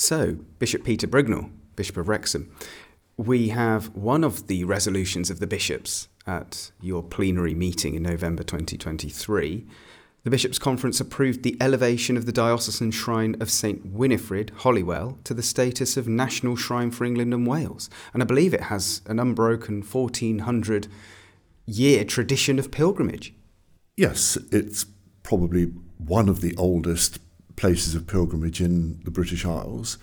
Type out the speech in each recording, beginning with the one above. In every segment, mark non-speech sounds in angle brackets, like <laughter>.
So, Bishop Peter Brignall, Bishop of Wrexham, we have one of the resolutions of the bishops at your plenary meeting in November 2023. The Bishops' Conference approved the elevation of the diocesan shrine of St Winefride, Holywell, to the status of national shrine for England and Wales. And I believe it has an unbroken 1400 year tradition of pilgrimage. Yes, it's probably one of the oldest places of pilgrimage in the British Isles,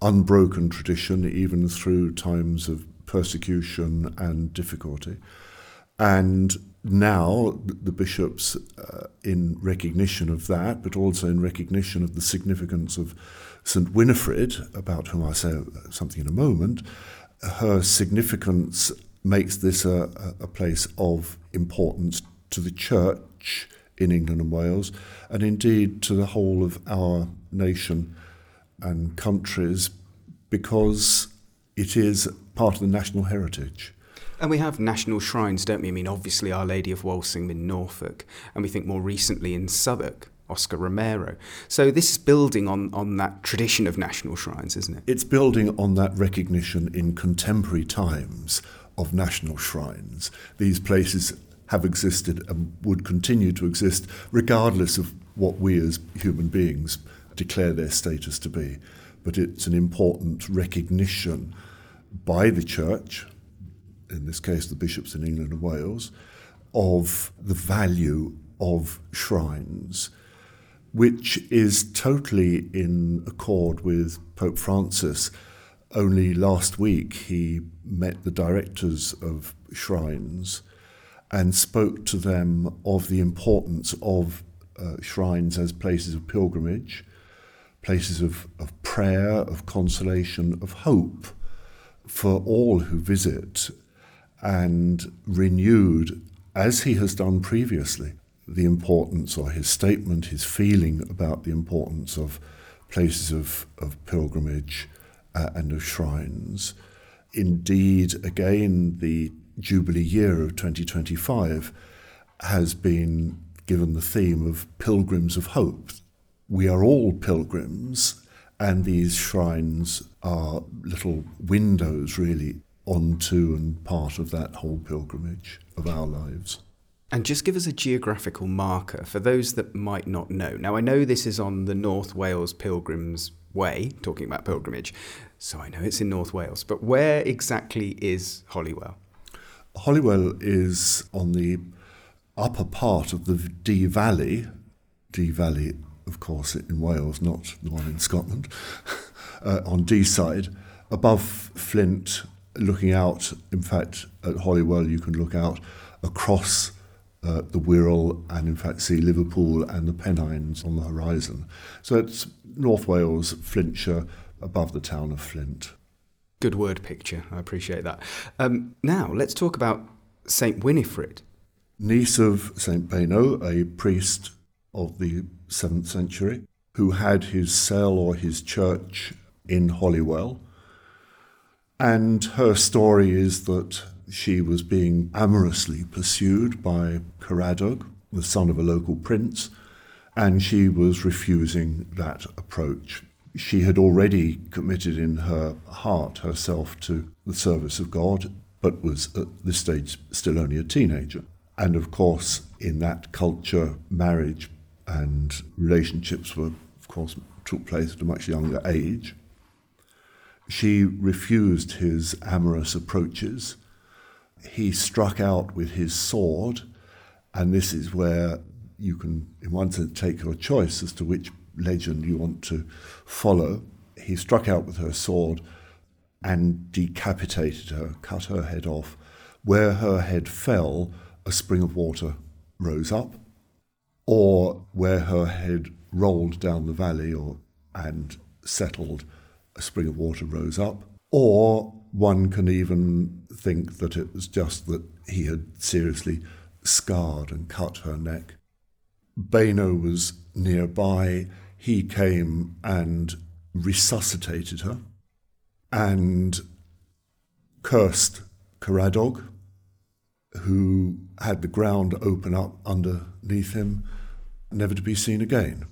unbroken tradition even through times of persecution and difficulty. And now the bishops, uh, in recognition of that, but also in recognition of the significance of St. Winefride, about whom I'll say something in a moment, her significance makes this a, a place of importance to the church in England and Wales, and indeed to the whole of our nation and countries, because it is part of the national heritage. And we have national shrines, don't we? I mean, obviously, Our Lady of Walsingham in Norfolk, and we think more recently in Southwark, Oscar Romero. So this is building on, on that tradition of national shrines, isn't it? It's building on that recognition in contemporary times of national shrines. These places have existed and would continue to exist regardless of what we as human beings declare their status to be. But it's an important recognition by the church, in this case the bishops in England and Wales, of the value of shrines, which is totally in accord with Pope Francis. Only last week he met the directors of shrines and spoke to them of the importance of uh, shrines as places of pilgrimage, places of, of prayer, of consolation, of hope for all who visit, and renewed, as he has done previously, the importance or his statement, his feeling about the importance of places of, of pilgrimage uh, and of shrines. Indeed, again, the Jubilee year of 2025 has been given the theme of pilgrims of hope. We are all pilgrims, and these shrines are little windows, really, onto and part of that whole pilgrimage of our lives. And just give us a geographical marker for those that might not know. Now, I know this is on the North Wales Pilgrims Way, talking about pilgrimage, so I know it's in North Wales, but where exactly is Holywell? Holywell is on the upper part of the Dee Valley, Dee Valley, of course, in Wales, not the one in Scotland, <laughs> uh, on Dee side, above Flint, looking out. In fact, at Holywell, you can look out across uh, the Wirral and, in fact, see Liverpool and the Pennines on the horizon. So it's North Wales, Flintshire, above the town of Flint. Good word picture. I appreciate that. Um, now, let's talk about St. Winefride. Niece of St. Beuno, a priest of the 7th century, who had his cell or his church in Holywell. And her story is that she was being amorously pursued by Caradog, the son of a local prince, and she was refusing that approach she had already committed in her heart herself to the service of God, but was at this stage still only a teenager. And of course, in that culture, marriage and relationships were, of course, took place at a much younger age. She refused his amorous approaches. He struck out with his sword, and this is where you can, in one sense, take your choice as to which legend you want to follow. He struck out with her sword and decapitated her, cut her head off. Where her head fell, a spring of water rose up, or where her head rolled down the valley or, and settled, a spring of water rose up. Or one can even think that it was just that he had seriously scarred and cut her neck. Beuno was nearby he came and resuscitated her and cursed Caradog, who had the ground open up underneath him, never to be seen again.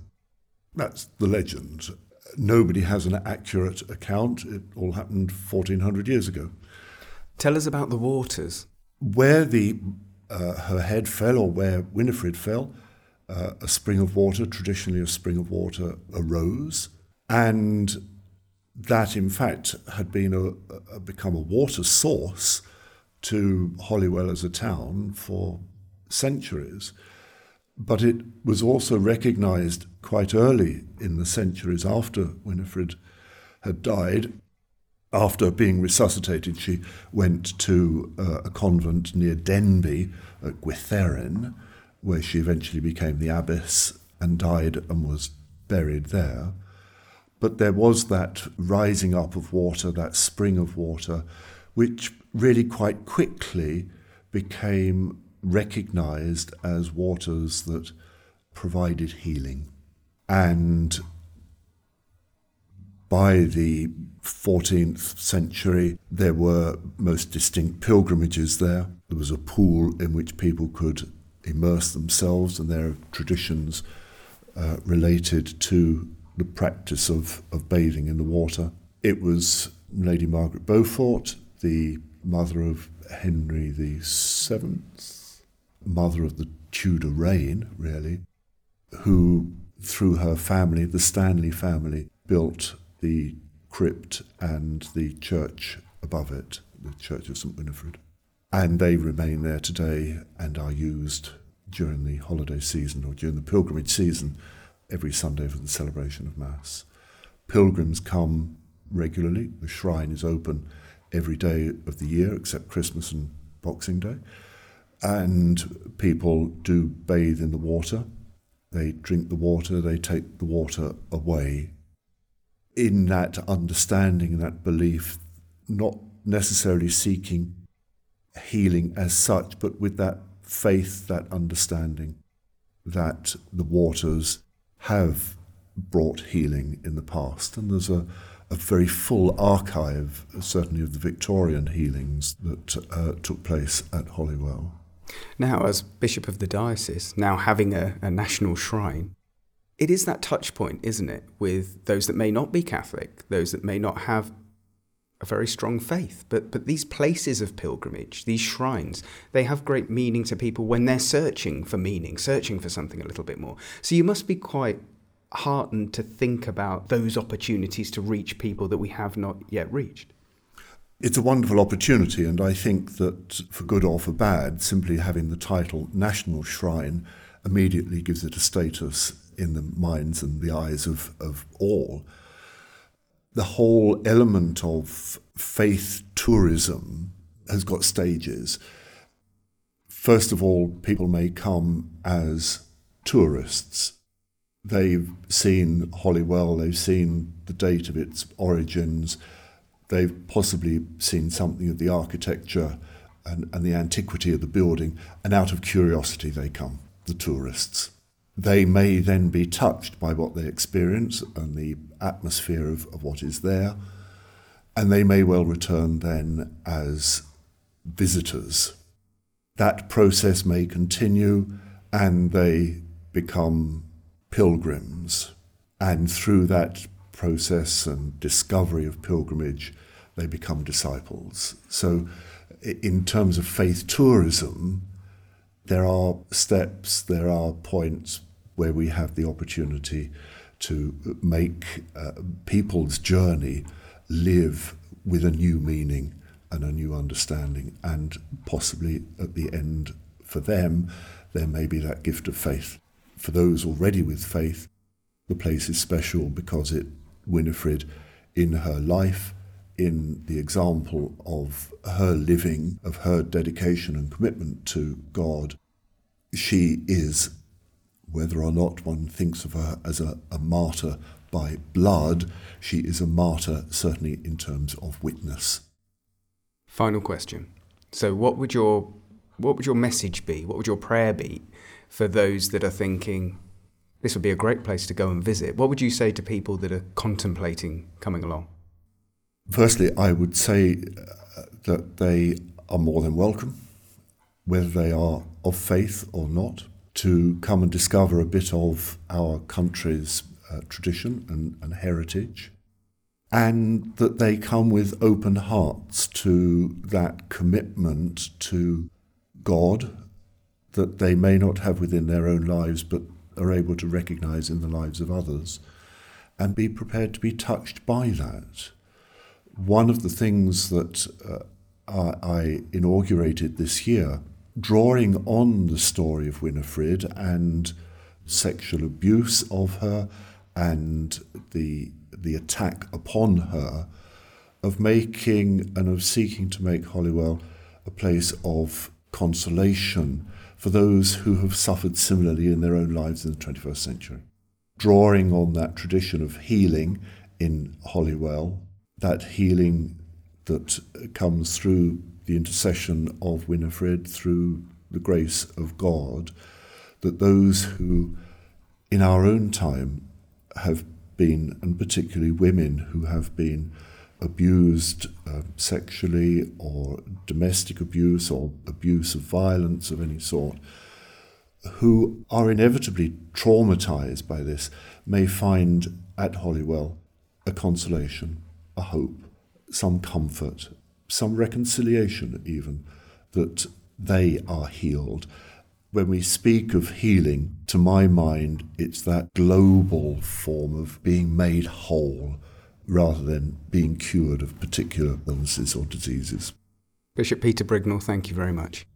That's the legend. nobody has an accurate account. It all happened 1400 years ago. Tell us about the waters. Where the uh, her head fell, or where Winefride fell, uh, a spring of water, traditionally a spring of water, arose, and that in fact had been a, a become a water source to Holywell as a town for centuries. But it was also recognized quite early in the centuries after Winefride had died. After being resuscitated, she went to uh, a convent near Denbigh at Gwytherin, where she eventually became the abbess and died and was buried there. But there was that rising up of water, that spring of water, which really quite quickly became recognized as waters that provided healing. And by the 14th century, there were most distinct pilgrimages there. There was a pool in which people could immerse themselves, and their traditions uh, related to the practice of, of bathing in the water. It was Lady Margaret Beaufort, the mother of Henry VII, mother of the Tudor reign, really, who, through her family, the Stanley family, built the crypt and the church above it, the Church of St. Winefride. And they remain there today and are used during the holiday season or during the pilgrimage season every Sunday for the celebration of Mass. Pilgrims come regularly. The shrine is open every day of the year except Christmas and Boxing Day and people do bathe in the water. They drink the water, they take the water away. In that understanding, that belief, not necessarily seeking healing as such, but with that faith, that understanding that the waters have brought healing in the past. And there's a, a very full archive, certainly of the Victorian healings that uh, took place at Holywell. Now, as Bishop of the Diocese, now having a, a national shrine, it is that touch point, isn't it, with those that may not be Catholic, those that may not have a very strong faith. But, but these places of pilgrimage, these shrines, they have great meaning to people when they're searching for meaning, searching for something a little bit more. So you must be quite heartened to think about those opportunities to reach people that we have not yet reached. It's a wonderful opportunity, and I think that for good or for bad, simply having the title National Shrine immediately gives it a status in the minds and the eyes of, of all. The whole element of faith tourism has got stages. First of all, people may come as tourists. They've seen Holywell, they've seen the date of its origins, They've possibly seen something of the architecture and, and the antiquity of the building, and out of curiosity they come, the tourists. They may then be touched by what they experience and the atmosphere of, of what is there, and they may well return then as visitors. That process may continue and they become pilgrims. And through that process and discovery of pilgrimage, they become disciples. So, in terms of faith tourism, there are steps, there are points where we have the opportunity to make uh, people's journey live with a new meaning and a new understanding, and possibly at the end, for them, there may be that gift of faith. For those already with faith, the place is special because it, Winefride, in her life, in the example of her living, of her dedication and commitment to God, she is, whether or not one thinks of her as a, a martyr by blood, she is a martyr certainly in terms of witness. Final question. So, what would your what would your message be? What would your prayer be for those that are thinking this would be a great place to go and visit? What would you say to people that are contemplating coming along? Firstly, I would say uh, that they are more than welcome, whether they are of faith or not, to come and discover a bit of our country's uh, tradition and, and heritage, and that they come with open hearts to that commitment to God that they may not have within their own lives but are able to recognize in the lives of others and be prepared to be touched by that. One of the things that uh, I, I inaugurated this year, drawing on the story of Winefride and sexual abuse of her and the the attack upon her of making and of seeking to make Holywell a place of consolation for those who have suffered similarly in their own lives in the 21st century. Drawing on that tradition of healing in Holywell, that healing that comes through the intercession of Winefride, through the grace of God, that those who in our own time have been, and particularly women who have been abused uh, sexually or domestic abuse or abuse of violence of any sort, who are inevitably traumatized by this, may find at Holywell a consolation, a hope, some comfort, some reconciliation, even, that they are healed. When we speak of healing, to my mind, it's that global form of being made whole rather than being cured of particular illnesses or diseases. Bishop Peter Brignall, thank you very much.